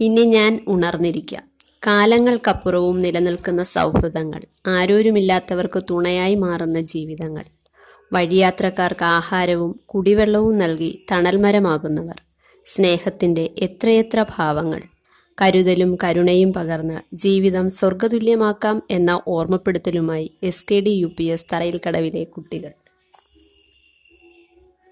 ഇനി ഞാൻ ഉണർന്നിരിക്കാം. കാലങ്ങൾക്കപ്പുറവും നിലനിൽക്കുന്ന സൗഹൃദങ്ങൾ ആരോരുമില്ലാത്തവർക്ക് തുണയായി മാറുന്ന ജീവിതങ്ങൾ. വഴിയാത്രക്കാർക്ക് ആഹാരവും കുടിവെള്ളവും നൽകി തണൽമരമാകുന്നവർ. സ്നേഹത്തിന്റെ എത്രയെത്ര ഭാവങ്ങൾ. കരുതലും കരുണയും പകർന്ന് ജീവിതം സ്വർഗതുല്യമാക്കാം എന്ന ഓർമ്മപ്പെടുത്തലുമായി S K D U P S തറയിൽക്കടവിലെ കുട്ടികൾ.